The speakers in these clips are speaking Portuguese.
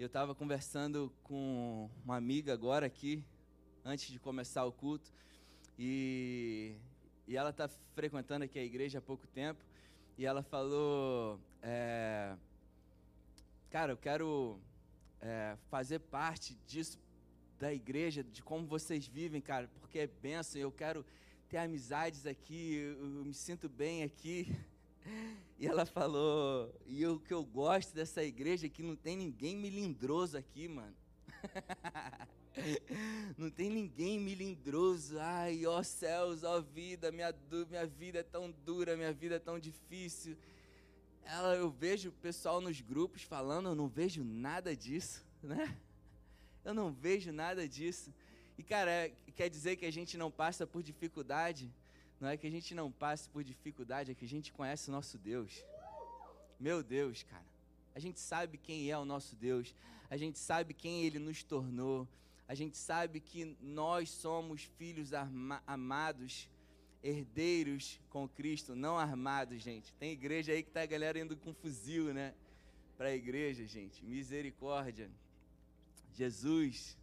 Eu estava conversando com uma amiga agora aqui, antes de começar o culto, e, e ela está frequentando aqui a igreja há pouco tempo, e ela falou: é, Cara, eu quero é, fazer parte disso, da igreja, de como vocês vivem, cara, porque é benção, eu quero ter amizades aqui, eu, eu me sinto bem aqui. E ela falou, e o que eu gosto dessa igreja é que não tem ninguém melindroso aqui, mano. não tem ninguém melindroso. Ai, ó céus, ó vida, minha, minha vida é tão dura, minha vida é tão difícil. Ela, eu vejo o pessoal nos grupos falando, eu não vejo nada disso, né? Eu não vejo nada disso. E, cara, quer dizer que a gente não passa por dificuldade? Não é que a gente não passe por dificuldade, é que a gente conhece o nosso Deus. Meu Deus, cara. A gente sabe quem é o nosso Deus. A gente sabe quem ele nos tornou. A gente sabe que nós somos filhos amados, herdeiros com Cristo, não armados, gente. Tem igreja aí que tá a galera indo com fuzil, né? Para a igreja, gente. Misericórdia. Jesus,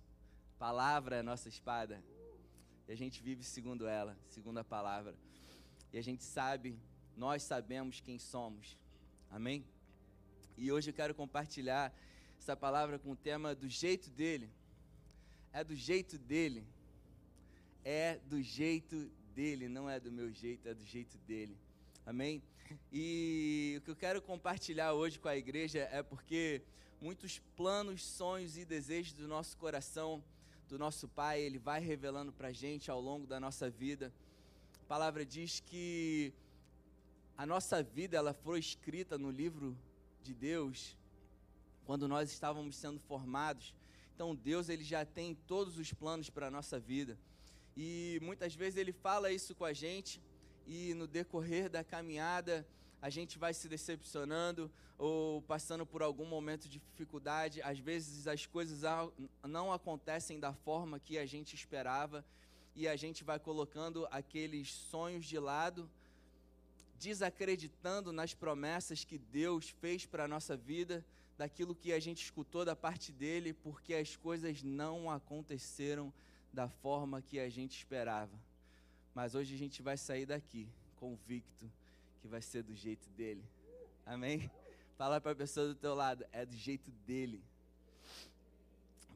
palavra é nossa espada. E a gente vive segundo ela, segundo a palavra. E a gente sabe, nós sabemos quem somos. Amém? E hoje eu quero compartilhar essa palavra com o tema do jeito dele. É do jeito dele. É do jeito dele, não é do meu jeito, é do jeito dele. Amém? E o que eu quero compartilhar hoje com a igreja é porque muitos planos, sonhos e desejos do nosso coração do nosso Pai, Ele vai revelando para a gente ao longo da nossa vida. A palavra diz que a nossa vida ela foi escrita no livro de Deus quando nós estávamos sendo formados. Então Deus ele já tem todos os planos para a nossa vida. E muitas vezes ele fala isso com a gente e no decorrer da caminhada a gente vai se decepcionando ou passando por algum momento de dificuldade. Às vezes as coisas não acontecem da forma que a gente esperava e a gente vai colocando aqueles sonhos de lado, desacreditando nas promessas que Deus fez para a nossa vida, daquilo que a gente escutou da parte dele, porque as coisas não aconteceram da forma que a gente esperava. Mas hoje a gente vai sair daqui convicto que vai ser do jeito dele. Amém? Fala para a pessoa do teu lado, é do jeito dele.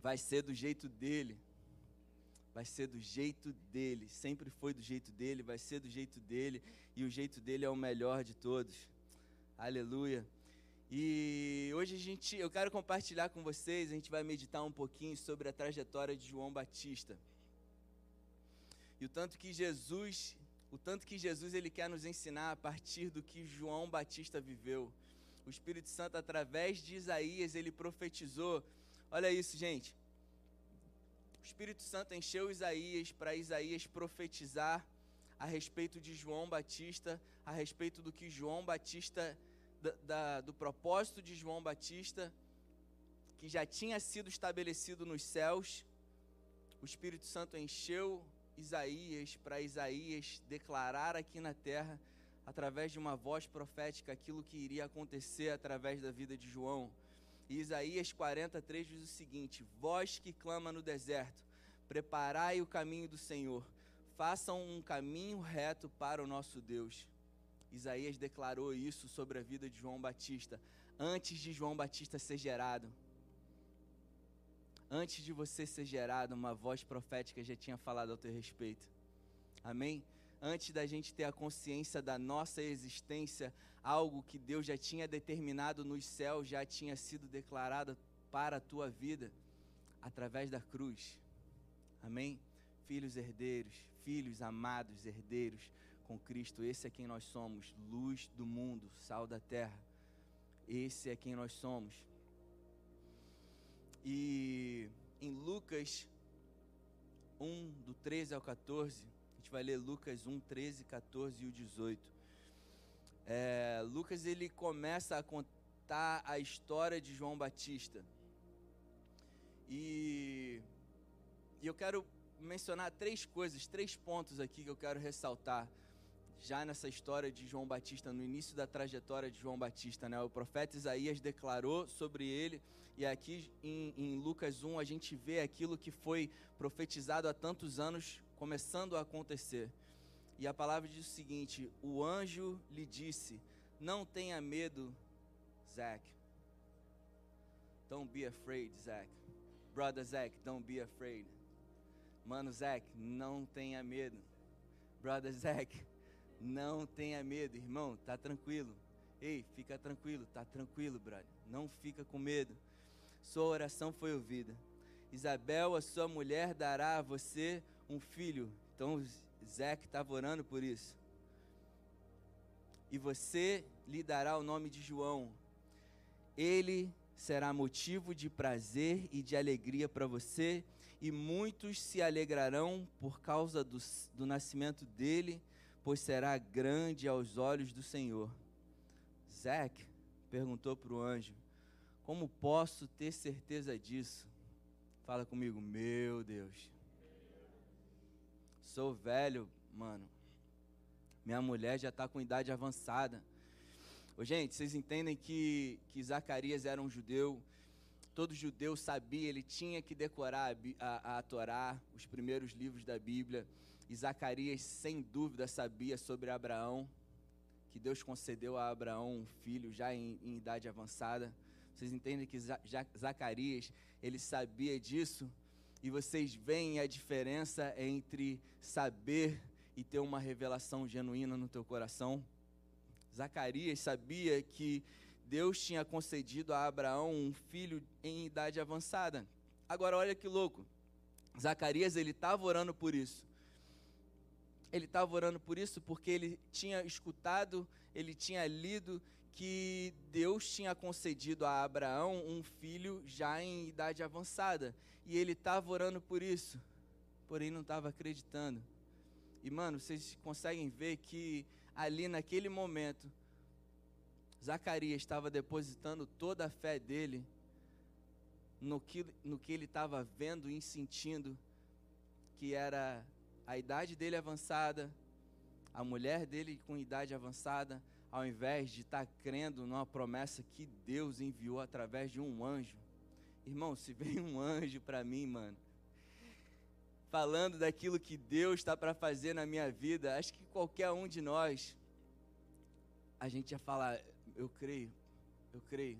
Vai ser do jeito dele. Vai ser do jeito dele. Sempre foi do jeito dele, vai ser do jeito dele. E o jeito dele é o melhor de todos. Aleluia. E hoje a gente, eu quero compartilhar com vocês, a gente vai meditar um pouquinho sobre a trajetória de João Batista. E o tanto que Jesus o tanto que Jesus ele quer nos ensinar a partir do que João Batista viveu. O Espírito Santo através de Isaías ele profetizou. Olha isso, gente. O Espírito Santo encheu Isaías para Isaías profetizar a respeito de João Batista, a respeito do que João Batista, da, da, do propósito de João Batista, que já tinha sido estabelecido nos céus. O Espírito Santo encheu Isaías, para Isaías declarar aqui na terra, através de uma voz profética, aquilo que iria acontecer através da vida de João. E Isaías 43 diz o seguinte: Voz que clama no deserto, preparai o caminho do Senhor, façam um caminho reto para o nosso Deus. Isaías declarou isso sobre a vida de João Batista, antes de João Batista ser gerado. Antes de você ser gerado, uma voz profética já tinha falado ao teu respeito. Amém? Antes da gente ter a consciência da nossa existência, algo que Deus já tinha determinado nos céus já tinha sido declarado para a tua vida através da cruz. Amém? Filhos herdeiros, filhos amados herdeiros com Cristo. Esse é quem nós somos, luz do mundo, sal da terra. Esse é quem nós somos. E em Lucas 1, do 13 ao 14, a gente vai ler Lucas 1, 13, 14 e o 18. É, Lucas ele começa a contar a história de João Batista. E, e eu quero mencionar três coisas, três pontos aqui que eu quero ressaltar. Já nessa história de João Batista, no início da trajetória de João Batista, né? O profeta Isaías declarou sobre ele, e aqui em, em, Lucas 1 a gente vê aquilo que foi profetizado há tantos anos começando a acontecer. E a palavra diz o seguinte: O anjo lhe disse: Não tenha medo, Zach. Don't be afraid, Zach. Brother Zach, don't be afraid. Mano Zach, não tenha medo. Brother Zach, não tenha medo, irmão, tá tranquilo. Ei, fica tranquilo, tá tranquilo, brother. Não fica com medo. Sua oração foi ouvida. Isabel, a sua mulher, dará a você um filho. Então, Zeke estava orando por isso. E você lhe dará o nome de João. Ele será motivo de prazer e de alegria para você, e muitos se alegrarão por causa do, do nascimento dele pois será grande aos olhos do Senhor. Zac perguntou para o anjo: Como posso ter certeza disso? Fala comigo, meu Deus. Sou velho, mano. Minha mulher já está com idade avançada. Ô, gente, vocês entendem que, que Zacarias era um judeu. Todo judeu sabia, ele tinha que decorar a, a, a Torá, os primeiros livros da Bíblia. E Zacarias, sem dúvida, sabia sobre Abraão, que Deus concedeu a Abraão um filho já em, em idade avançada. Vocês entendem que Zacarias, ele sabia disso? E vocês veem a diferença entre saber e ter uma revelação genuína no teu coração? Zacarias sabia que Deus tinha concedido a Abraão um filho em idade avançada. Agora olha que louco. Zacarias ele estava orando por isso ele estava orando por isso porque ele tinha escutado, ele tinha lido que Deus tinha concedido a Abraão um filho já em idade avançada. E ele estava orando por isso, porém não estava acreditando. E, mano, vocês conseguem ver que ali naquele momento, Zacarias estava depositando toda a fé dele no que, no que ele estava vendo e sentindo, que era a idade dele avançada, a mulher dele com idade avançada, ao invés de estar tá crendo numa promessa que Deus enviou através de um anjo. Irmão, se vem um anjo para mim, mano, falando daquilo que Deus está para fazer na minha vida, acho que qualquer um de nós, a gente ia falar, eu creio, eu creio.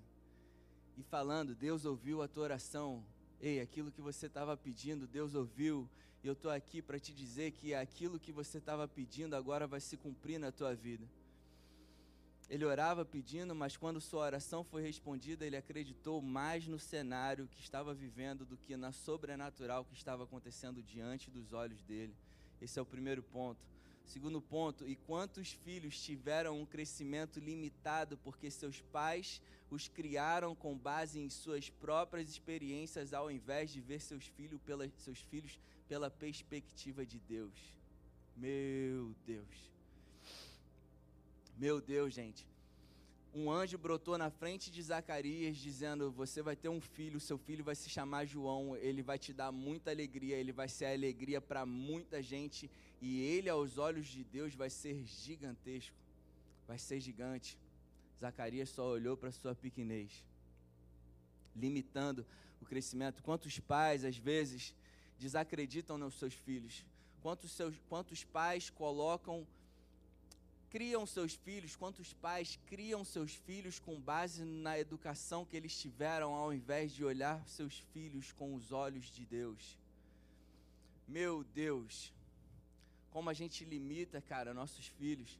E falando, Deus ouviu a tua oração. Ei, aquilo que você estava pedindo, Deus ouviu. E eu estou aqui para te dizer que aquilo que você estava pedindo agora vai se cumprir na tua vida. Ele orava pedindo, mas quando sua oração foi respondida, ele acreditou mais no cenário que estava vivendo do que na sobrenatural que estava acontecendo diante dos olhos dele. Esse é o primeiro ponto. Segundo ponto, e quantos filhos tiveram um crescimento limitado porque seus pais os criaram com base em suas próprias experiências ao invés de ver seus filhos pela, seus filhos pela perspectiva de Deus. Meu Deus. Meu Deus, gente. Um anjo brotou na frente de Zacarias dizendo: Você vai ter um filho, seu filho vai se chamar João, ele vai te dar muita alegria, ele vai ser alegria para muita gente, e ele, aos olhos de Deus, vai ser gigantesco, vai ser gigante. Zacarias só olhou para sua pequenez, limitando o crescimento. Quantos pais, às vezes, desacreditam nos seus filhos? Quantos, seus, quantos pais colocam, criam seus filhos? Quantos pais criam seus filhos com base na educação que eles tiveram, ao invés de olhar seus filhos com os olhos de Deus? Meu Deus, como a gente limita, cara, nossos filhos.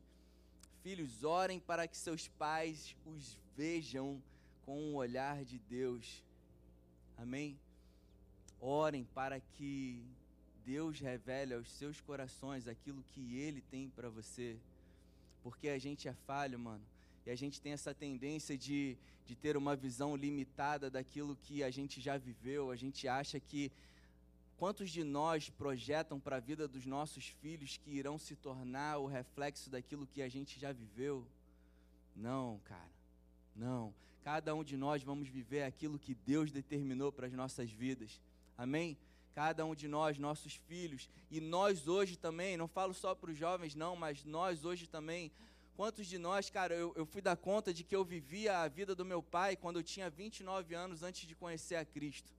Filhos, orem para que seus pais os vejam com o olhar de Deus. Amém? Orem para que Deus revele aos seus corações aquilo que Ele tem para você. Porque a gente é falho, mano. E a gente tem essa tendência de, de ter uma visão limitada daquilo que a gente já viveu. A gente acha que. Quantos de nós projetam para a vida dos nossos filhos que irão se tornar o reflexo daquilo que a gente já viveu? Não, cara. Não. Cada um de nós vamos viver aquilo que Deus determinou para as nossas vidas. Amém? cada um de nós, nossos filhos, e nós hoje também, não falo só para os jovens, não, mas nós hoje também. Quantos de nós, cara, eu, eu fui dar conta de que eu vivia a vida do meu pai quando eu tinha 29 anos antes de conhecer a Cristo.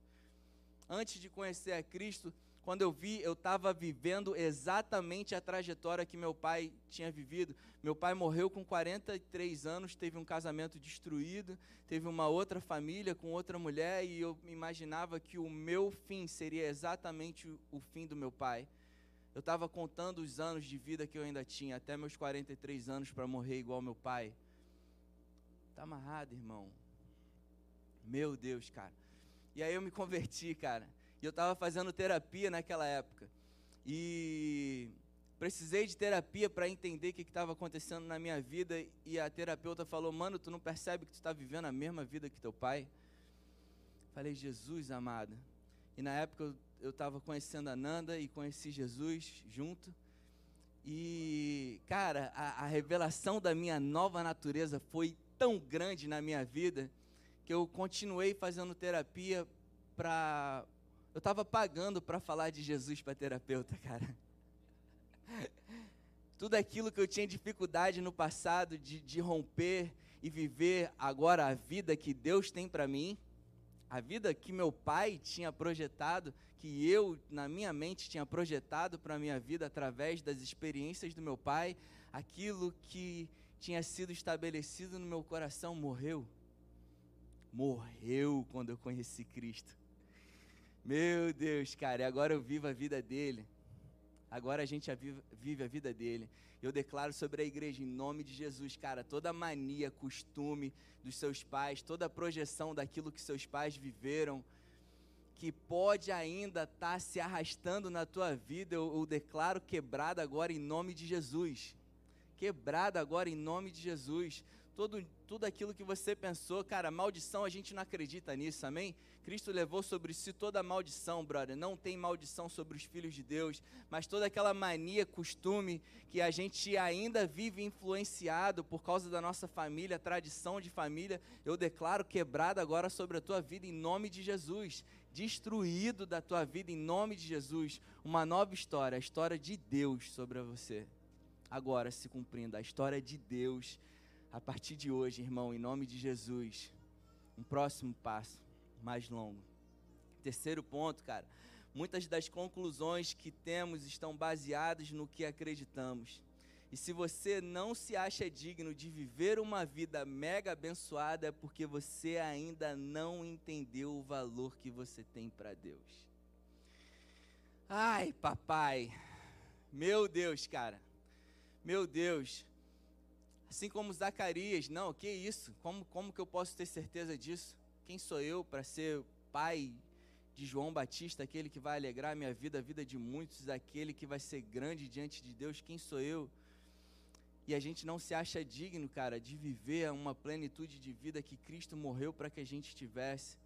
Antes de conhecer a Cristo, quando eu vi, eu estava vivendo exatamente a trajetória que meu pai tinha vivido. Meu pai morreu com 43 anos, teve um casamento destruído, teve uma outra família com outra mulher, e eu imaginava que o meu fim seria exatamente o fim do meu pai. Eu estava contando os anos de vida que eu ainda tinha, até meus 43 anos, para morrer igual meu pai. Tá amarrado, irmão. Meu Deus, cara. E aí eu me converti, cara. E eu estava fazendo terapia naquela época. E precisei de terapia para entender o que estava acontecendo na minha vida. E a terapeuta falou: Mano, tu não percebe que tu está vivendo a mesma vida que teu pai? Falei: Jesus amado. E na época eu estava conhecendo a Nanda e conheci Jesus junto. E, cara, a, a revelação da minha nova natureza foi tão grande na minha vida que eu continuei fazendo terapia para eu estava pagando para falar de Jesus para terapeuta, cara. Tudo aquilo que eu tinha dificuldade no passado de, de romper e viver agora a vida que Deus tem para mim, a vida que meu pai tinha projetado, que eu, na minha mente, tinha projetado para a minha vida através das experiências do meu pai, aquilo que tinha sido estabelecido no meu coração morreu. Morreu quando eu conheci Cristo. Meu Deus, cara, agora eu vivo a vida dele. Agora a gente vive a vida dele. Eu declaro sobre a igreja em nome de Jesus, cara, toda mania, costume dos seus pais, toda projeção daquilo que seus pais viveram, que pode ainda estar tá se arrastando na tua vida, eu, eu declaro quebrada agora em nome de Jesus. Quebrada agora em nome de Jesus. Todo, tudo aquilo que você pensou, cara, maldição, a gente não acredita nisso, amém? Cristo levou sobre si toda a maldição, brother. Não tem maldição sobre os filhos de Deus, mas toda aquela mania, costume que a gente ainda vive influenciado por causa da nossa família, tradição de família, eu declaro quebrado agora sobre a tua vida em nome de Jesus. Destruído da tua vida em nome de Jesus. Uma nova história, a história de Deus sobre você. Agora se cumprindo, a história de Deus a partir de hoje, irmão, em nome de Jesus. Um próximo passo mais longo. Terceiro ponto, cara. Muitas das conclusões que temos estão baseadas no que acreditamos. E se você não se acha digno de viver uma vida mega abençoada, é porque você ainda não entendeu o valor que você tem para Deus. Ai, papai. Meu Deus, cara. Meu Deus. Assim como Zacarias, não, que isso? Como, como que eu posso ter certeza disso? Quem sou eu para ser pai de João Batista, aquele que vai alegrar a minha vida, a vida de muitos, aquele que vai ser grande diante de Deus? Quem sou eu? E a gente não se acha digno, cara, de viver uma plenitude de vida que Cristo morreu para que a gente tivesse.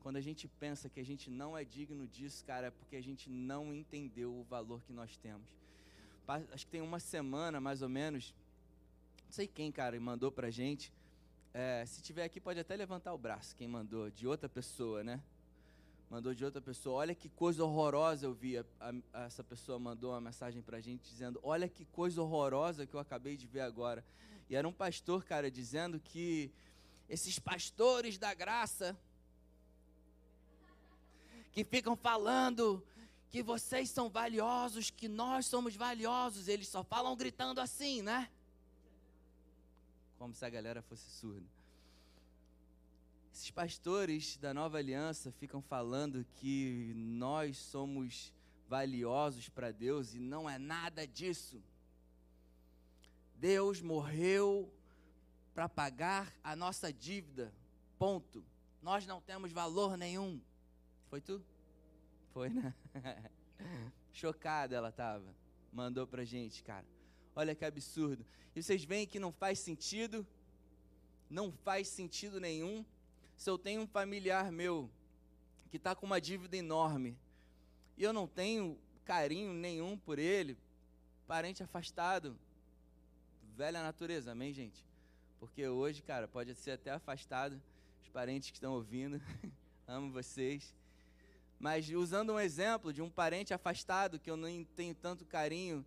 Quando a gente pensa que a gente não é digno disso, cara, é porque a gente não entendeu o valor que nós temos. Acho que tem uma semana, mais ou menos, não sei quem, cara, mandou pra gente é, se tiver aqui, pode até levantar o braço, quem mandou, de outra pessoa, né? Mandou de outra pessoa. Olha que coisa horrorosa eu vi. A, a, essa pessoa mandou uma mensagem pra gente dizendo: Olha que coisa horrorosa que eu acabei de ver agora. E era um pastor, cara, dizendo que esses pastores da graça que ficam falando que vocês são valiosos, que nós somos valiosos, eles só falam gritando assim, né? Como se a galera fosse surda. Esses pastores da nova aliança ficam falando que nós somos valiosos para Deus e não é nada disso. Deus morreu para pagar a nossa dívida. Ponto. Nós não temos valor nenhum. Foi tu? Foi, né? Chocada ela estava. Mandou pra gente, cara. Olha que absurdo. E vocês veem que não faz sentido? Não faz sentido nenhum. Se eu tenho um familiar meu que está com uma dívida enorme e eu não tenho carinho nenhum por ele, parente afastado, velha natureza, amém, gente? Porque hoje, cara, pode ser até afastado, os parentes que estão ouvindo, amo vocês. Mas usando um exemplo de um parente afastado que eu não tenho tanto carinho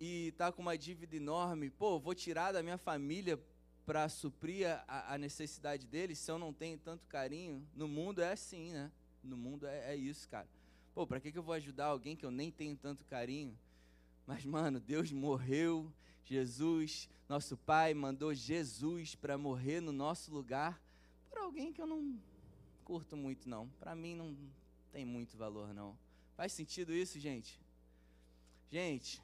e tá com uma dívida enorme, pô, vou tirar da minha família para suprir a, a, necessidade deles se eu não tenho tanto carinho? No mundo é assim, né? No mundo é, é isso, cara. Pô, para que, que eu vou ajudar alguém que eu nem tenho tanto carinho? Mas, mano, Deus morreu, Jesus, nosso Pai, mandou Jesus para morrer no nosso lugar por alguém que eu não curto muito, não. Para mim, não tem muito valor, não. Faz sentido isso, gente? Gente,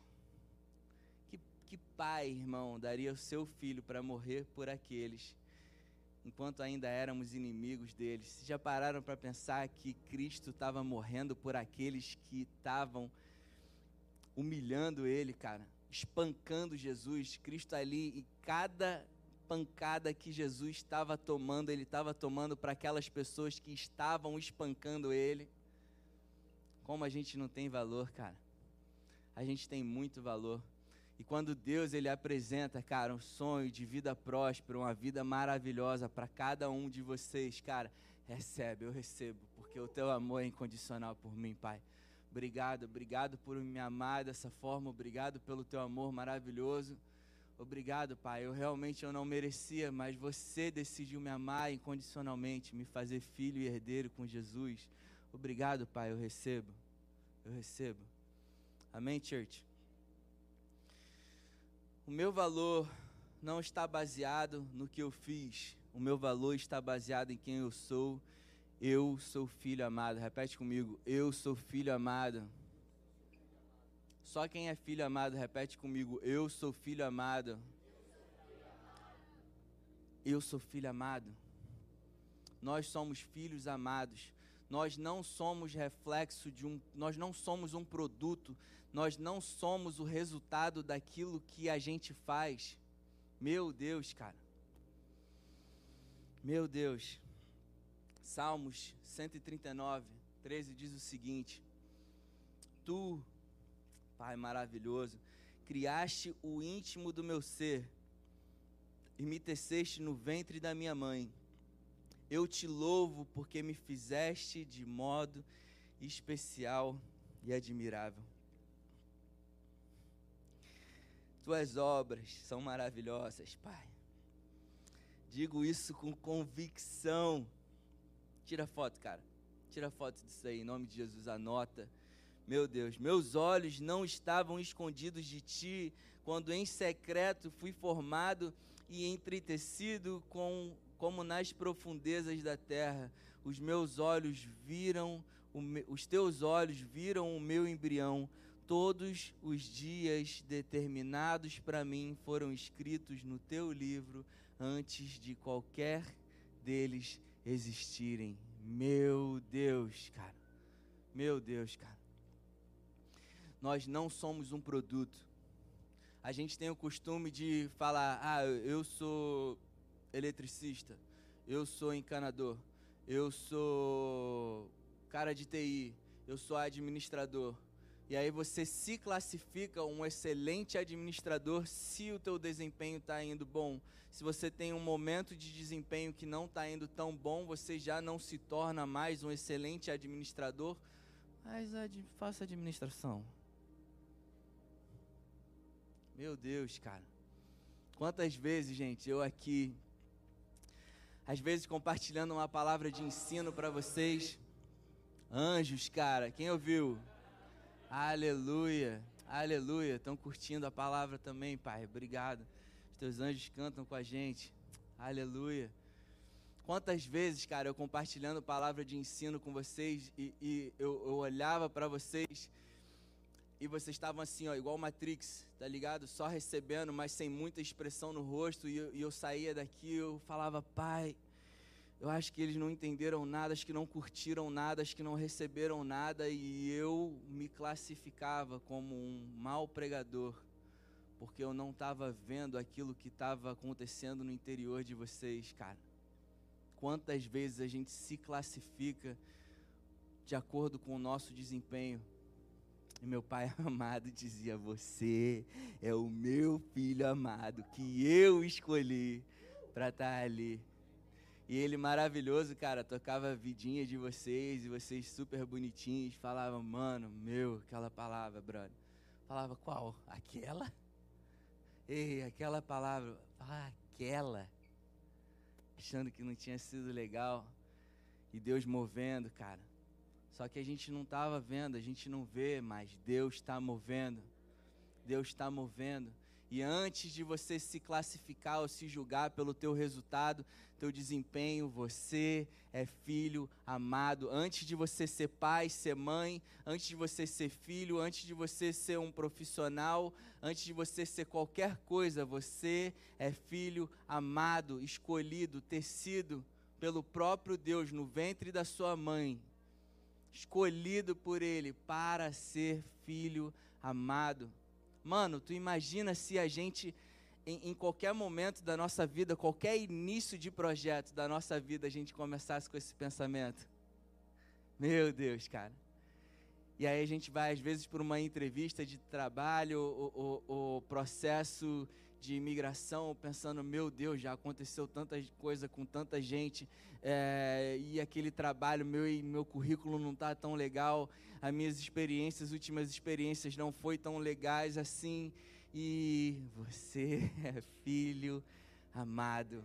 que, pai, irmão, daria o seu filho para morrer por aqueles enquanto ainda éramos inimigos deles. Vocês já pararam para pensar que Cristo estava morrendo por aqueles que estavam humilhando ele, cara, espancando Jesus? Cristo ali e cada pancada que Jesus estava tomando, ele estava tomando para aquelas pessoas que estavam espancando ele. Como a gente não tem valor, cara. A gente tem muito valor. E quando Deus ele apresenta, cara, um sonho de vida próspera, uma vida maravilhosa para cada um de vocês, cara, recebe, eu recebo, porque o teu amor é incondicional por mim, Pai. Obrigado, obrigado por me amar dessa forma, obrigado pelo teu amor maravilhoso. Obrigado, Pai. Eu realmente eu não merecia, mas você decidiu me amar incondicionalmente, me fazer filho e herdeiro com Jesus. Obrigado, Pai. Eu recebo. Eu recebo. Amém, church. O meu valor não está baseado no que eu fiz. O meu valor está baseado em quem eu sou. Eu sou filho amado. Repete comigo. Eu sou filho amado. Só quem é filho amado, repete comigo. Eu sou filho amado. Eu sou filho amado. Nós somos filhos amados. Nós não somos reflexo de um, nós não somos um produto nós não somos o resultado daquilo que a gente faz. Meu Deus, cara. Meu Deus. Salmos 139, 13 diz o seguinte: Tu, Pai maravilhoso, criaste o íntimo do meu ser e me teceste no ventre da minha mãe. Eu te louvo porque me fizeste de modo especial e admirável. Tuas obras são maravilhosas, Pai. Digo isso com convicção. Tira foto, cara. Tira foto disso aí, em nome de Jesus, anota. Meu Deus, meus olhos não estavam escondidos de ti quando em secreto fui formado e entretecido com, como nas profundezas da terra. Os meus olhos viram, os teus olhos viram o meu embrião Todos os dias determinados para mim foram escritos no teu livro antes de qualquer deles existirem. Meu Deus, cara. Meu Deus, cara. Nós não somos um produto. A gente tem o costume de falar: ah, eu sou eletricista, eu sou encanador, eu sou cara de TI, eu sou administrador. E aí você se classifica um excelente administrador se o teu desempenho está indo bom. Se você tem um momento de desempenho que não está indo tão bom, você já não se torna mais um excelente administrador. Mas ad, faça administração. Meu Deus, cara. Quantas vezes, gente, eu aqui, às vezes compartilhando uma palavra de ensino para vocês. Anjos, cara, quem ouviu? Aleluia, aleluia. Estão curtindo a palavra também, Pai. Obrigado. Os teus anjos cantam com a gente. Aleluia. Quantas vezes, cara, eu compartilhando palavra de ensino com vocês e, e eu, eu olhava para vocês e vocês estavam assim, ó, igual Matrix, tá ligado? Só recebendo, mas sem muita expressão no rosto. E eu, e eu saía daqui, eu falava, Pai, eu acho que eles não entenderam nada, acho que não curtiram nada, acho que não receberam nada e eu me classificava como um mau pregador, porque eu não estava vendo aquilo que estava acontecendo no interior de vocês, cara. Quantas vezes a gente se classifica de acordo com o nosso desempenho? E meu pai amado dizia: Você é o meu filho amado que eu escolhi para estar tá ali E ele maravilhoso, cara, tocava a vidinha de vocês e vocês super bonitinhos. Falava, mano, meu, aquela palavra, brother. Falava, qual? Aquela? Ei, aquela palavra. Ah, aquela. Achando que não tinha sido legal. E Deus movendo, cara. Só que a gente não estava vendo, a gente não vê, mas Deus está movendo. Deus está movendo. E antes de você se classificar ou se julgar pelo teu resultado, teu desempenho, você é filho amado. Antes de você ser pai, ser mãe, antes de você ser filho, antes de você ser um profissional, antes de você ser qualquer coisa, você é filho amado, escolhido, tecido pelo próprio Deus no ventre da sua mãe, escolhido por Ele para ser filho amado. Mano, tu imagina se a gente, em, em, qualquer momento da nossa vida, qualquer início de projeto da nossa vida, a gente começasse com esse pensamento. Meu Deus, cara. E aí a gente vai, às vezes, por uma entrevista de trabalho, o, o, o processo de imigração, pensando, meu Deus, já aconteceu tanta coisa com tanta gente, é, e aquele trabalho meu e meu currículo não está tão legal, as minhas experiências, últimas experiências não foi tão legais assim, e você é filho amado.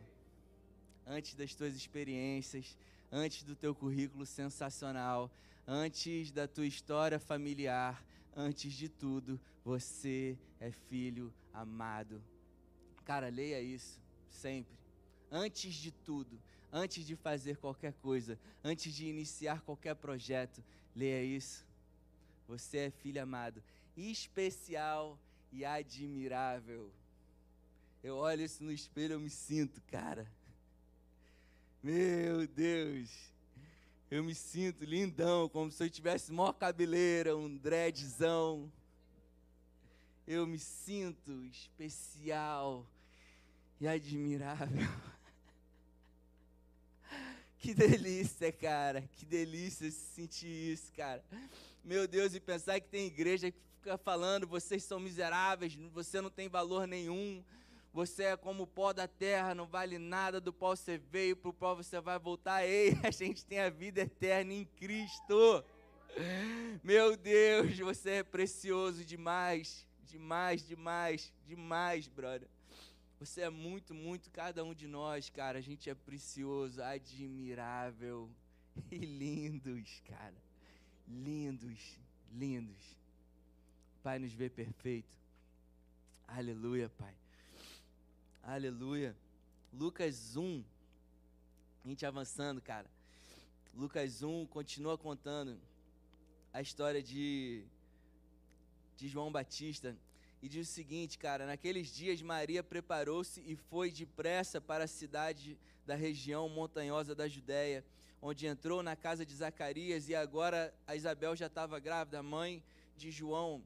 Antes das tuas experiências, antes do teu currículo sensacional, antes da tua história familiar, antes de tudo, você é filho amado. Cara, leia isso sempre. Antes de tudo, antes de fazer qualquer coisa, antes de iniciar qualquer projeto, leia isso. Você é filho amado, especial e admirável. Eu olho isso no espelho, eu me sinto, cara. Meu Deus. Eu me sinto lindão, como se eu tivesse maior cabeleira, um dreadzão. Eu me sinto especial e admirável. Que delícia, cara. Que delícia sentir isso, cara. Meu Deus, e pensar que tem igreja que fica falando: vocês são miseráveis, você não tem valor nenhum, você é como o pó da terra, não vale nada, do pó você veio, para o pó você vai voltar. Ei, a gente tem a vida eterna em Cristo. Meu Deus, você é precioso demais, demais, demais, demais, brother. Você é muito, muito, cada um de nós, cara. A gente é precioso, admirável e lindos, cara. Lindos, lindos. Pai nos vê perfeito. Aleluia, Pai. Aleluia. Lucas 1. A gente avançando, cara. Lucas 1 continua contando a história de, de João Batista e diz o seguinte, cara: naqueles dias Maria preparou-se e foi depressa para a cidade da região montanhosa da Judéia, onde entrou na casa de Zacarias e agora a Isabel já estava grávida, mãe de João.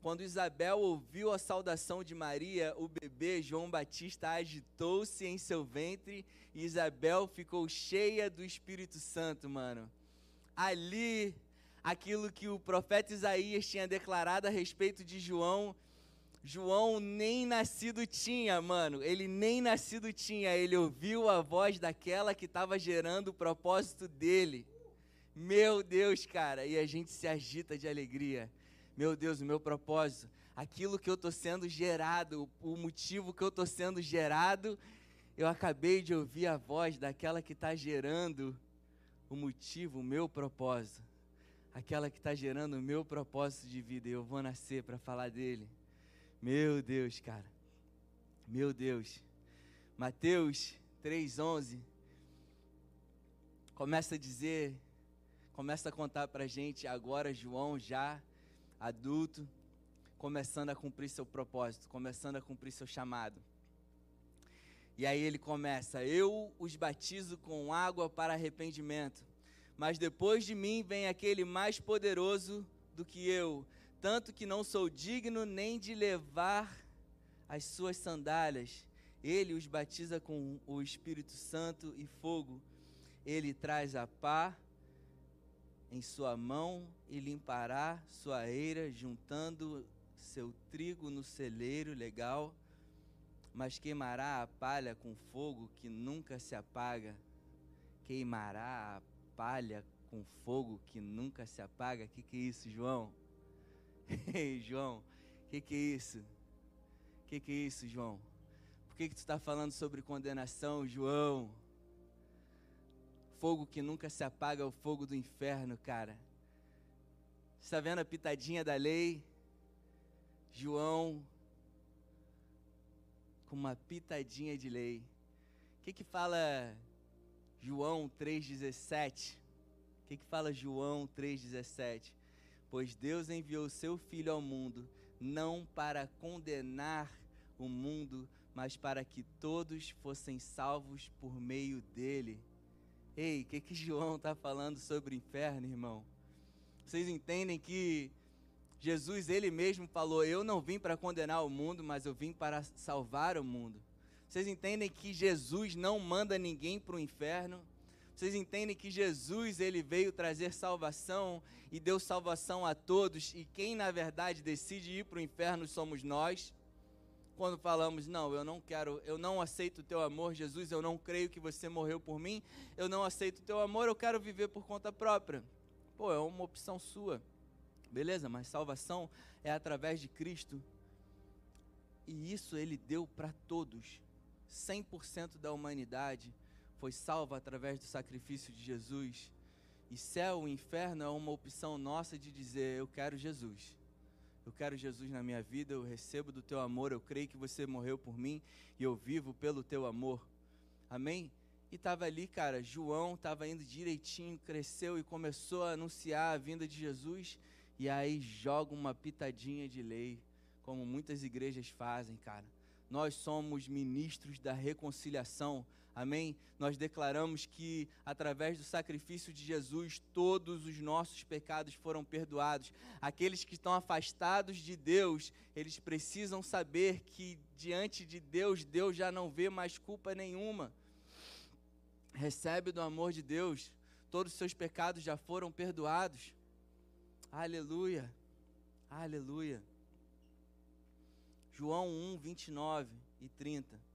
Quando Isabel ouviu a saudação de Maria, o bebê João Batista agitou-se em seu ventre e Isabel ficou cheia do Espírito Santo, mano. Ali, aquilo que o profeta Isaías tinha declarado a respeito de João João nem nascido tinha, mano. Ele nem nascido tinha. Ele ouviu a voz daquela que estava gerando o propósito dele. Meu Deus, cara. E a gente se agita de alegria. Meu Deus, o meu propósito. Aquilo que eu estou sendo gerado, o motivo que eu estou sendo gerado, eu acabei de ouvir a voz daquela que está gerando o motivo, o meu propósito. Aquela que está gerando o meu propósito de vida. Eu vou nascer para falar dele. Meu Deus, cara. Meu Deus. Mateus 3:11 começa a dizer, começa a contar pra gente agora João já adulto, começando a cumprir seu propósito, começando a cumprir seu chamado. E aí ele começa: Eu os batizo com água para arrependimento, mas depois de mim vem aquele mais poderoso do que eu, tanto que não sou digno nem de levar as suas sandálias. Ele os batiza com o Espírito Santo e fogo. Ele traz a pá em sua mão e limpará sua eira, juntando seu trigo no celeiro, legal, mas queimará a palha com fogo que nunca se apaga. queimará a palha com fogo que nunca se apaga. O que, que é isso, João? Ei, João, o que, que é isso? O que, que é isso, João? Por que, que tu está falando sobre condenação, João? Fogo que nunca se apaga é o fogo do inferno, cara. Está vendo a pitadinha da lei? João com uma pitadinha de lei. O que que fala João 3,17? O que que fala João 3,17? Pois Deus enviou o seu Filho ao mundo, não para condenar o mundo, mas para que todos fossem salvos por meio dele. Ei, o que que João está falando sobre o inferno, irmão? Vocês entendem que Jesus, ele mesmo falou: Eu não vim para condenar o mundo, mas eu vim para salvar o mundo. Vocês entendem que Jesus não manda ninguém para o inferno? Vocês entendem que Jesus ele veio trazer salvação e deu salvação a todos e quem na verdade decide ir para o inferno somos nós? Quando falamos, não, eu não quero, eu não aceito o teu amor, Jesus, eu não creio que você morreu por mim, eu não aceito o teu amor, eu quero viver por conta própria. Pô, é uma opção sua. Beleza, mas salvação é através de Cristo. E isso ele deu para todos. 100% da humanidade foi salva através do sacrifício de Jesus. E céu e inferno é uma opção nossa de dizer: Eu quero Jesus. Eu quero Jesus na minha vida, eu recebo do teu amor, eu creio que você morreu por mim e eu vivo pelo teu amor. Amém? E estava ali, cara, João estava indo direitinho, cresceu e começou a anunciar a vinda de Jesus. E aí joga uma pitadinha de lei, como muitas igrejas fazem, cara. Nós somos ministros da reconciliação. Amém? Nós declaramos que através do sacrifício de Jesus todos os nossos pecados foram perdoados. Aqueles que estão afastados de Deus, eles precisam saber que diante de Deus, Deus já não vê mais culpa nenhuma. Recebe do amor de Deus, todos os seus pecados já foram perdoados. Aleluia. Aleluia. João 1, 29 e 30.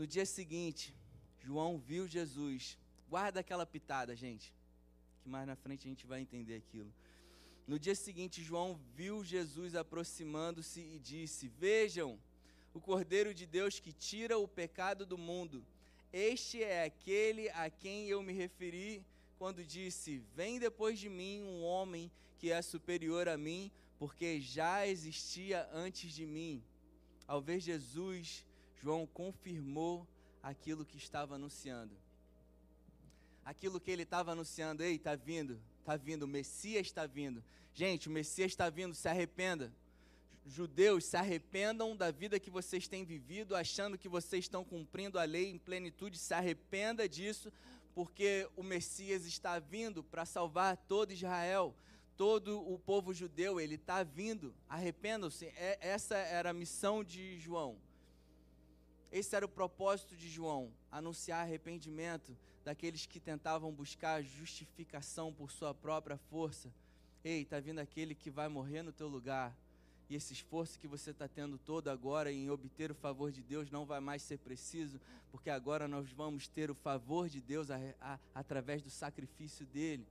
No dia seguinte, João viu Jesus. Guarda aquela pitada, gente. Que mais na frente a gente vai entender aquilo. No dia seguinte, João viu Jesus aproximando-se e disse: Vejam, o Cordeiro de Deus que tira o pecado do mundo. Este é aquele a quem eu me referi quando disse: Vem depois de mim um homem que é superior a mim, porque já existia antes de mim. Ao ver Jesus, João confirmou aquilo que estava anunciando. Aquilo que ele estava anunciando, ei, está vindo, está vindo, o Messias está vindo. Gente, o Messias está vindo, se arrependa. Judeus, se arrependam da vida que vocês têm vivido, achando que vocês estão cumprindo a lei em plenitude, se arrependa disso, porque o Messias está vindo para salvar todo Israel, todo o povo judeu, ele está vindo. Arrependam-se. É, essa era a missão de João. Esse era o propósito de João, anunciar arrependimento daqueles que tentavam buscar justificação por sua própria força. Ei, está vindo aquele que vai morrer no teu lugar e esse esforço que você está tendo todo agora em obter o favor de Deus não vai mais ser preciso, porque agora nós vamos ter o favor de Deus a, a, através do sacrifício dele.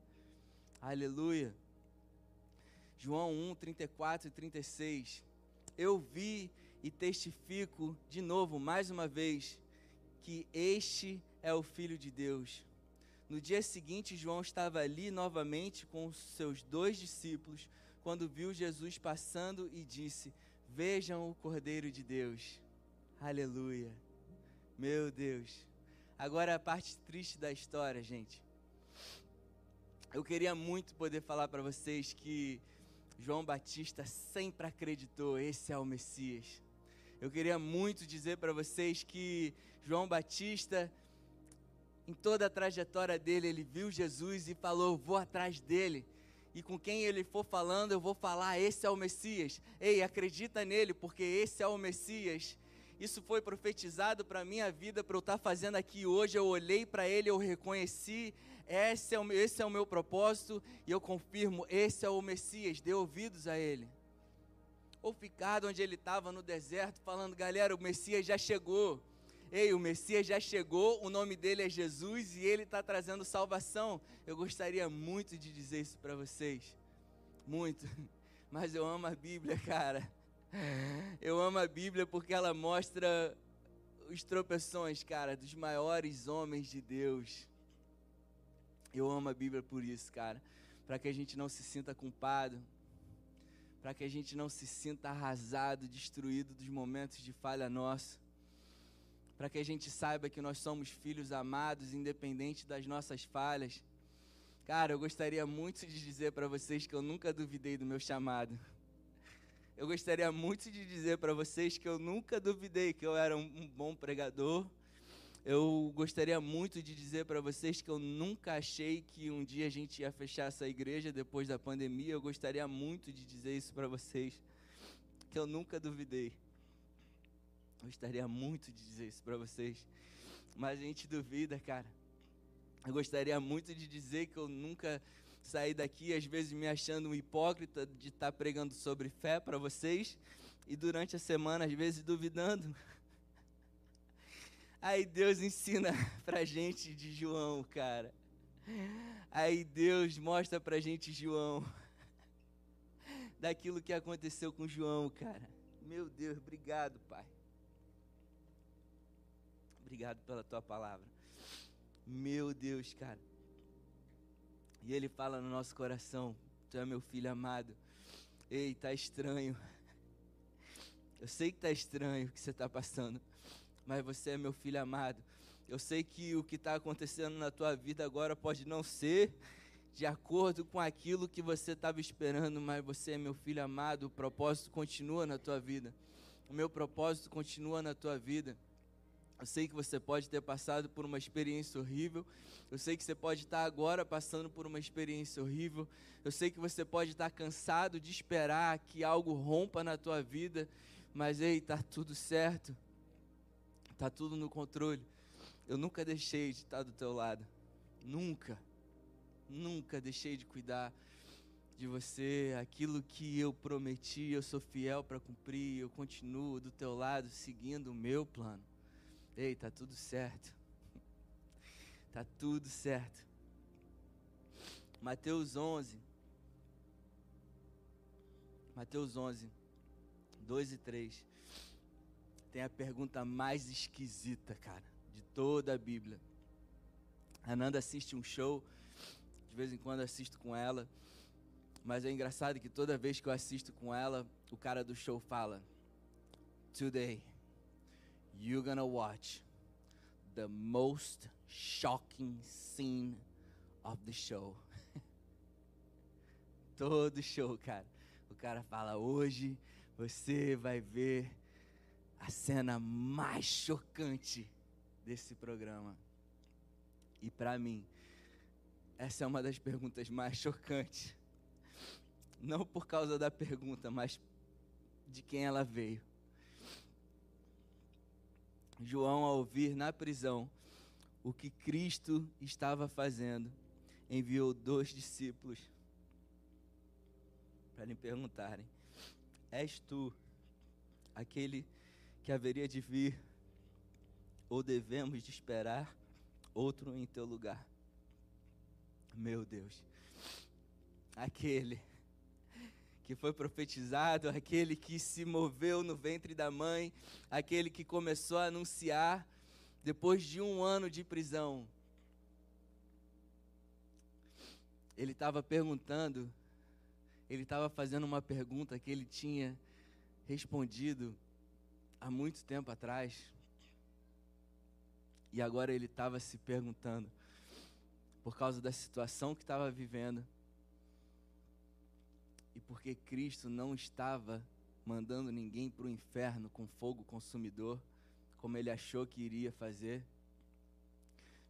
Aleluia. João 1, 34 e 36. Eu vi e testifico de novo, mais uma vez, que este é o Filho de Deus. No dia seguinte, João estava ali novamente com seus dois discípulos quando viu Jesus passando e disse: Vejam o Cordeiro de Deus. Aleluia. Meu Deus. Agora a parte triste da história, gente. Eu queria muito poder falar para vocês que João Batista sempre acreditou, esse é o Messias. Eu queria muito dizer para vocês que João Batista, em toda a trajetória dele, ele viu Jesus e falou: Vou atrás dele e com quem ele for falando, eu vou falar: esse é o Messias. Ei, acredita nele, porque esse é o Messias. Isso foi profetizado para a minha vida, para eu estar tá fazendo aqui hoje. Eu olhei para ele, eu reconheci: esse é, o, esse é o meu propósito, e eu confirmo: esse é o Messias. Dê ouvidos a ele. Ou ficar onde ele estava no deserto, falando: galera, o Messias já chegou. Ei, o Messias já chegou, o nome dele é Jesus e ele está trazendo salvação. Eu gostaria muito de dizer isso para vocês. Muito. Mas eu amo a Bíblia, cara. Eu amo a Bíblia porque ela mostra os tropeções, cara, dos maiores homens de Deus. Eu amo a Bíblia por isso, cara. Para que a gente não se sinta culpado. Para que a gente não se sinta arrasado, destruído dos momentos de falha nossa para que a gente saiba que nós somos filhos amados, independente das nossas falhas. Cara, eu gostaria muito de dizer para vocês que eu nunca duvidei do meu chamado. Eu gostaria muito de dizer para vocês que eu nunca duvidei que eu era um, bom pregador. Eu gostaria muito de dizer para vocês que eu nunca achei que um dia a gente ia fechar essa igreja depois da pandemia. Eu gostaria muito de dizer isso para vocês, que eu nunca duvidei. Eu gostaria muito de dizer isso para vocês, mas a gente duvida, cara. Eu gostaria muito de dizer que eu nunca saí daqui, às vezes me achando um hipócrita de estar tá pregando sobre fé para vocês e durante a semana, às vezes, duvidando. Aí Deus ensina pra gente de João, cara. Aí Deus mostra pra gente João. Daquilo que aconteceu com João, cara. Meu Deus, obrigado, Pai. Obrigado pela tua palavra. Meu Deus, cara. E ele fala no nosso coração: Tu é meu filho amado. Ei, tá estranho. Eu sei que tá estranho o que você está passando, mas você é meu filho amado. Eu sei que o que está acontecendo na tua vida agora pode não ser de acordo com aquilo que você estava esperando, mas você é meu filho amado. O propósito continua na tua vida. O meu propósito continua na tua vida. Eu sei que você pode ter passado por uma experiência horrível. Eu sei que você pode estar agora passando por uma experiência horrível. Eu sei que você pode estar cansado de esperar que algo rompa na tua vida. Mas ei, tá tudo certo. Tá tudo no controle. Eu nunca deixei de estar do teu lado. Nunca. Nunca deixei de cuidar de você. Aquilo que eu prometi, eu sou fiel para cumprir. Eu continuo do teu lado, seguindo o meu plano. Ei, tá tudo certo. Tá tudo certo. Mateus 11. Mateus 11, 2 e 3. Tem a pergunta mais esquisita, cara, de toda a Bíblia. A Nanda assiste um show, de vez em quando assisto com ela. Mas é engraçado que toda vez que eu assisto com ela, o cara do show fala: Today you're gonna watch the most shocking scene of the show. Todo show, cara. O cara fala: hoje você vai ver a cena mais chocante desse programa. E para mim, essa é uma das perguntas mais chocantes. Não por causa da pergunta, mas de quem ela veio. João, ao ouvir na prisão o que Cristo estava fazendo, enviou dois discípulos para lhe perguntarem: És tu aquele que haveria de vir, ou devemos de esperar outro em teu lugar? Meu Deus, aquele que foi profetizado, aquele que se moveu no ventre da mãe, aquele que começou a anunciar depois de um ano de prisão. Ele estava perguntando, ele estava fazendo uma pergunta que ele tinha respondido há muito tempo atrás. E agora ele estava se perguntando, por causa da situação que estava vivendo, e porque Cristo não estava mandando ninguém para o inferno com fogo consumidor, como ele achou que iria fazer,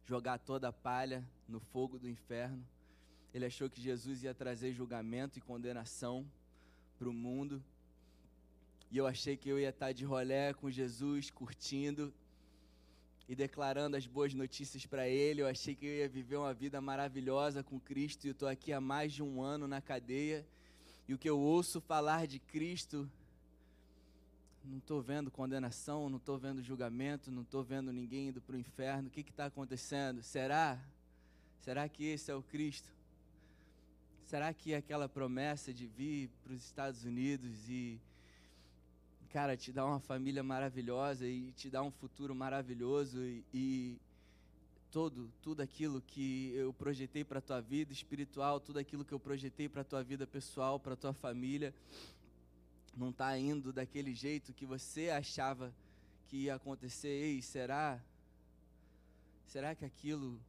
jogar toda a palha no fogo do inferno. Ele achou que Jesus ia trazer julgamento e condenação para o mundo. E eu achei que eu ia estar de rolé com Jesus, curtindo e declarando as boas notícias para ele. Eu achei que eu ia viver uma vida maravilhosa com Cristo. E eu estou aqui há mais de um ano na cadeia e o que eu ouço falar de Cristo não estou vendo condenação, não estou vendo julgamento, não estou vendo ninguém indo para o inferno. O que está acontecendo? Será? Será que esse é o Cristo? Será que aquela promessa de vir para os Estados Unidos e, cara, te dar uma família maravilhosa e te dar um futuro maravilhoso e, e todo, tudo aquilo que eu projetei para a tua vida espiritual, tudo aquilo que eu projetei para a tua vida pessoal, para a tua família, não está indo daquele jeito que você achava que ia acontecer. Ei, será? Será que aquilo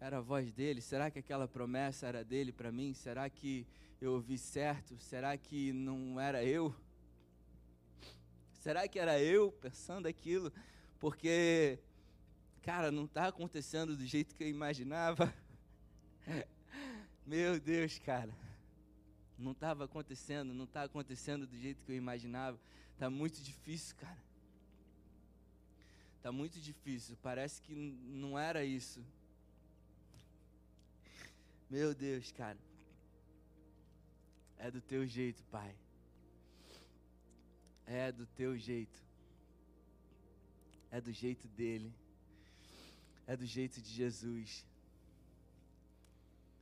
era a voz dele? Será que aquela promessa era dele para mim? Será que eu ouvi certo? Será que não era eu? Será que era eu pensando aquilo? Porque, cara, não está acontecendo do jeito que eu imaginava. Meu Deus, cara. Não estava acontecendo, não está acontecendo do jeito que eu imaginava. Está muito difícil, cara. Está muito difícil. Parece que não era isso. Meu Deus, cara. É do teu jeito, Pai. É do teu jeito. É do jeito dele. É do jeito de Jesus.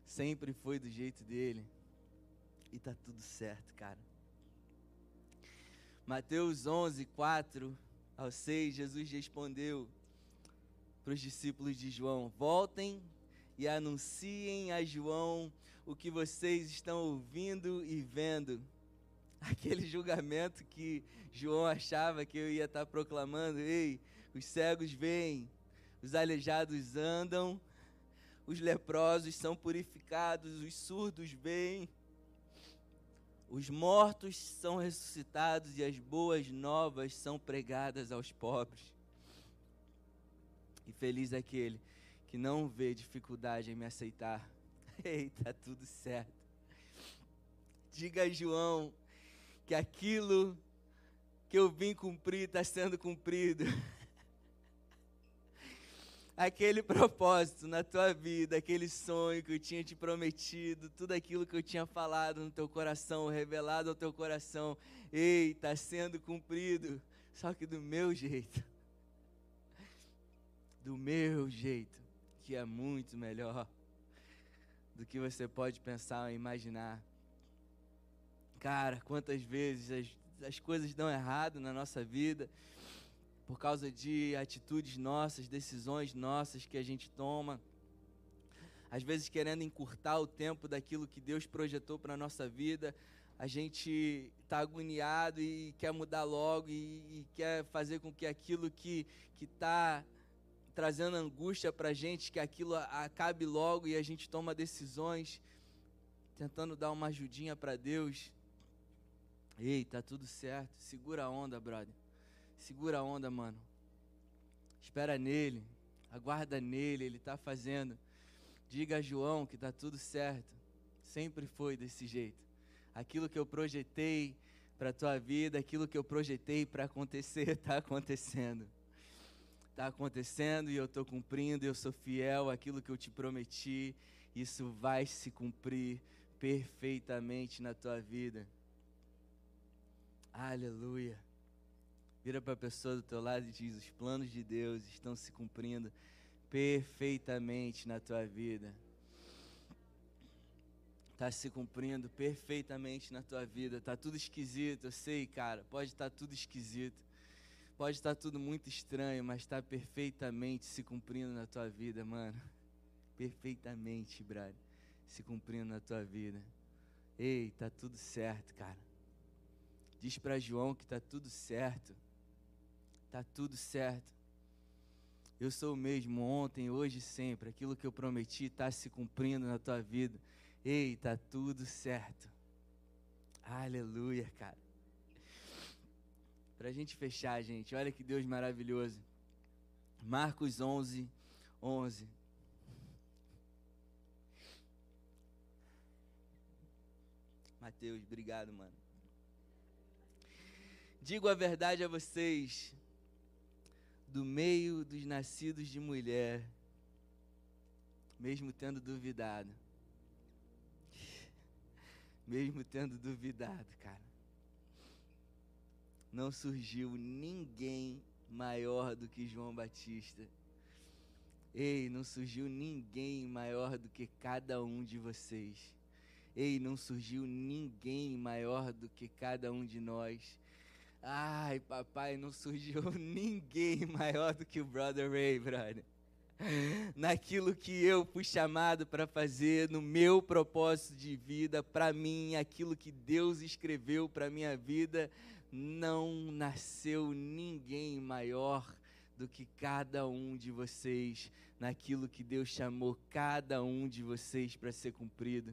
Sempre foi do jeito dele. E tá tudo certo, cara. Mateus 11, 4 ao 6, Jesus respondeu para os discípulos de João: Voltem e anunciem a João o que vocês estão ouvindo e vendo. Aquele julgamento que João achava que eu ia estar proclamando: ei, os cegos veem, os aleijados andam, os leprosos são purificados, os surdos veem, os mortos são ressuscitados e as boas novas são pregadas aos pobres. E feliz é aquele que não vê dificuldade em me aceitar. Eita, tudo certo. Diga a João que aquilo que eu vim cumprir está sendo cumprido. Aquele propósito na tua vida, aquele sonho que eu tinha te prometido, tudo aquilo que eu tinha falado no teu coração, revelado ao teu coração, ei, está sendo cumprido, só que do meu jeito. Do meu jeito que é muito melhor do que você pode pensar ou imaginar. Cara, quantas vezes as, as coisas dão errado na nossa vida por causa de atitudes nossas, decisões nossas que a gente toma. Às vezes querendo encurtar o tempo daquilo que Deus projetou para a nossa vida, a gente está agoniado e quer mudar logo e, e, quer fazer com que aquilo que está trazendo angústia para a gente, que aquilo acabe logo e a gente toma decisões, tentando dar uma ajudinha para Deus. Ei, tá tudo certo. Segura a onda, brother. Segura a onda, mano. Espera nele. Aguarda nele, ele está fazendo. Diga a João que tá tudo certo. Sempre foi desse jeito. Aquilo que eu projetei para tua vida, aquilo que eu projetei para acontecer, está acontecendo está acontecendo e eu estou cumprindo, eu sou fiel àquilo que eu te prometi, isso vai se cumprir perfeitamente na tua vida. Aleluia. Vira para a pessoa do teu lado e diz: os planos de Deus estão se cumprindo perfeitamente na tua vida. Está se cumprindo perfeitamente na tua vida. Está tudo esquisito, eu sei, cara. Pode estar tá tudo esquisito. Pode estar tudo muito estranho, mas está perfeitamente se cumprindo na tua vida, mano. Perfeitamente, brother. Se cumprindo na tua vida. Ei, tá tudo certo, cara. Diz para João que tá tudo certo. Tá tudo certo. Eu sou o mesmo ontem, hoje e sempre. Aquilo que eu prometi está se cumprindo na tua vida. Ei, tá tudo certo. Aleluia, cara. Para a gente fechar, gente, olha que Deus maravilhoso. Marcos 11, 11. Mateus, obrigado, mano. Digo a verdade a vocês, do meio dos nascidos de mulher, mesmo tendo duvidado, mesmo tendo duvidado, cara não surgiu ninguém maior do que João Batista. Ei, não surgiu ninguém maior do que cada um de vocês. Ei, não surgiu ninguém maior do que cada um de nós. Ai, papai, não surgiu ninguém maior do que o Brother Ray, brother. Naquilo que eu fui chamado para fazer, no meu propósito de vida, para mim, aquilo que Deus escreveu para minha vida, não nasceu ninguém maior do que cada um de vocês, naquilo que Deus chamou cada um de vocês para ser cumprido.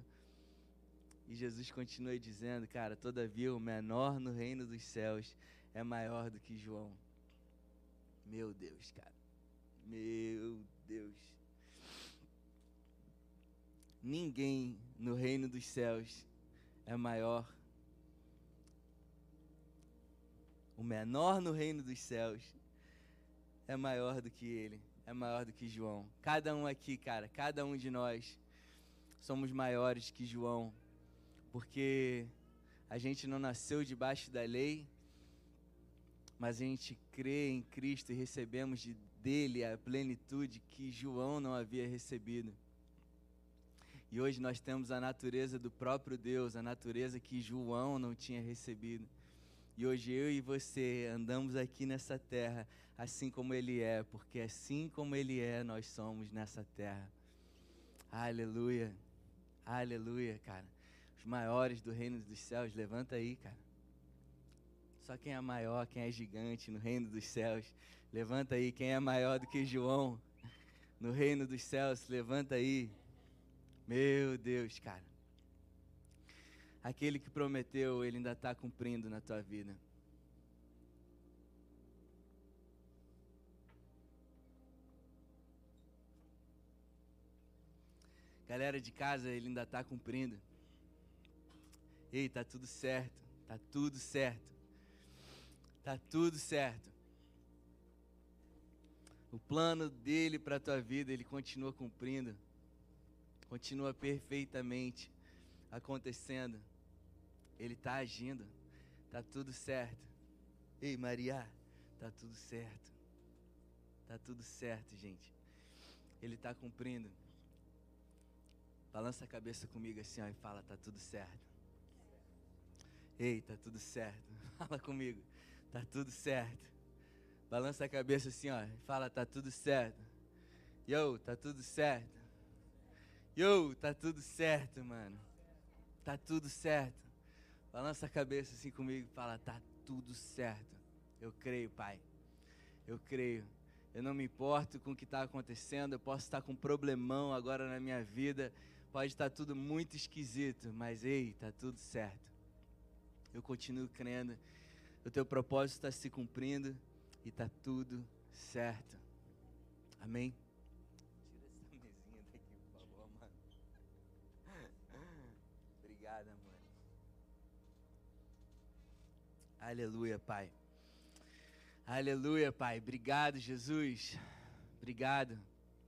E Jesus continua dizendo, cara, todavia o menor no reino dos céus é maior do que João. Meu Deus, cara. Meu Deus. Ninguém no reino dos céus é maior. O menor no reino dos céus é maior do que ele, é maior do que João. Cada um aqui, cara, cada um de nós somos maiores que João, porque a gente não nasceu debaixo da lei, mas a gente crê em Cristo e recebemos de, dele a plenitude que João não havia recebido. E hoje nós temos a natureza do próprio Deus, a natureza que João não tinha recebido. E hoje eu e você andamos aqui nessa terra assim como Ele é, porque assim como Ele é, nós somos nessa terra. Aleluia, aleluia, cara. Os maiores do reino dos céus, levanta aí, cara. Só quem é maior, quem é gigante no reino dos céus, levanta aí. Quem é maior do que João no reino dos céus, levanta aí. Meu Deus, cara. Aquele que prometeu, ele ainda está cumprindo na tua vida. Galera de casa, ele ainda está cumprindo. Ei, tá tudo certo. Tá tudo certo. Tá tudo certo. O plano dele para a tua vida, ele continua cumprindo. Continua perfeitamente acontecendo. Ele está agindo. Tá tudo certo. Ei, Maria, tá tudo certo. Tá tudo certo, gente. Ele está cumprindo. Balança a cabeça comigo assim, ó, e fala: tá tudo certo. Ei, tá tudo certo. Fala comigo. Tá tudo certo. Balança a cabeça assim, ó, fala: tá tudo certo. Yo, tá tudo certo. Yo, tá tudo certo, mano. Tá tudo certo. Balança a cabeça assim comigo e fala: tá tudo certo. Eu creio, Pai. Eu creio. Eu não me importo com o que está acontecendo. Eu posso estar com um problemão agora na minha vida. Pode estar tudo muito esquisito, mas ei, está tudo certo. Eu continuo crendo. O teu propósito está se cumprindo e está tudo certo. Amém? Tira essa mesinha daqui, por favor, mano. Obrigado, amor. Aleluia, Pai. Aleluia, Pai. Obrigado, Jesus. Obrigado.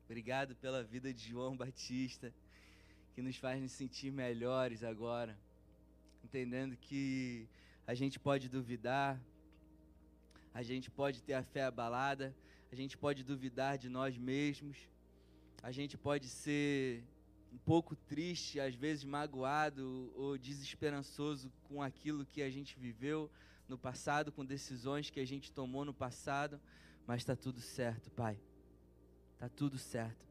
Obrigado pela vida de João Batista que nos faz nos sentir melhores agora, entendendo que a gente pode duvidar, a gente pode ter a fé abalada, a gente pode duvidar de nós mesmos, a gente pode ser um pouco triste, às vezes magoado ou desesperançoso com aquilo que a gente viveu no passado, com decisões que a gente tomou no passado, mas está tudo certo, Pai. Está tudo certo.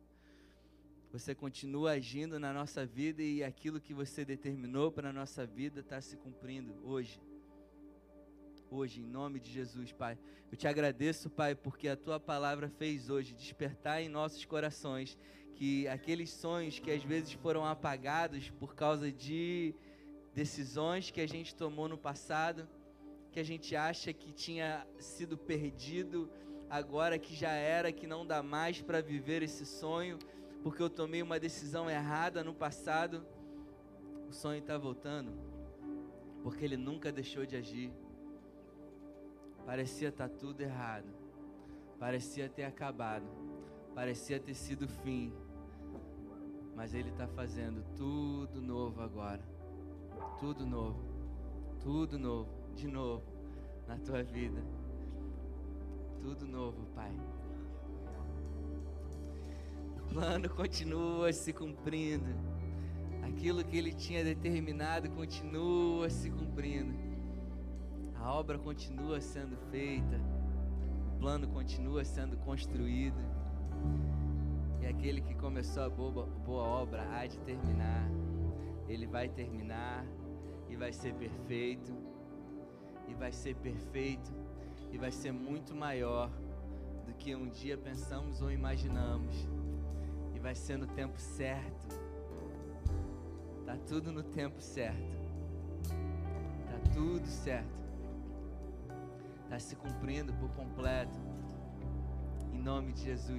Você continua agindo na nossa vida e aquilo que você determinou para a nossa vida está se cumprindo hoje. Hoje, em nome de Jesus, Pai. Eu te agradeço, Pai, porque a tua palavra fez hoje despertar em nossos corações que aqueles sonhos que às vezes foram apagados por causa de decisões que a gente tomou no passado, que a gente acha que tinha sido perdido, agora que já era, que não dá mais para viver esse sonho porque eu tomei uma decisão errada no passado, o sonho está voltando, porque ele nunca deixou de agir. Parecia estar tá tudo errado, parecia ter acabado, parecia ter sido o fim, mas ele está fazendo tudo novo agora, tudo novo, tudo novo, de novo, na tua vida. Tudo novo, Pai. Plano continua se cumprindo. Aquilo que ele tinha determinado continua se cumprindo. A obra continua sendo feita. O plano continua sendo construído. E aquele que começou a boa, boa obra há de terminar. Ele vai terminar e vai ser perfeito. E vai ser perfeito e vai ser muito maior do que um dia pensamos ou imaginamos. Vai ser no tempo certo. Tá tudo no tempo certo. Tá tudo certo. Tá se cumprindo por completo. Em nome de Jesus.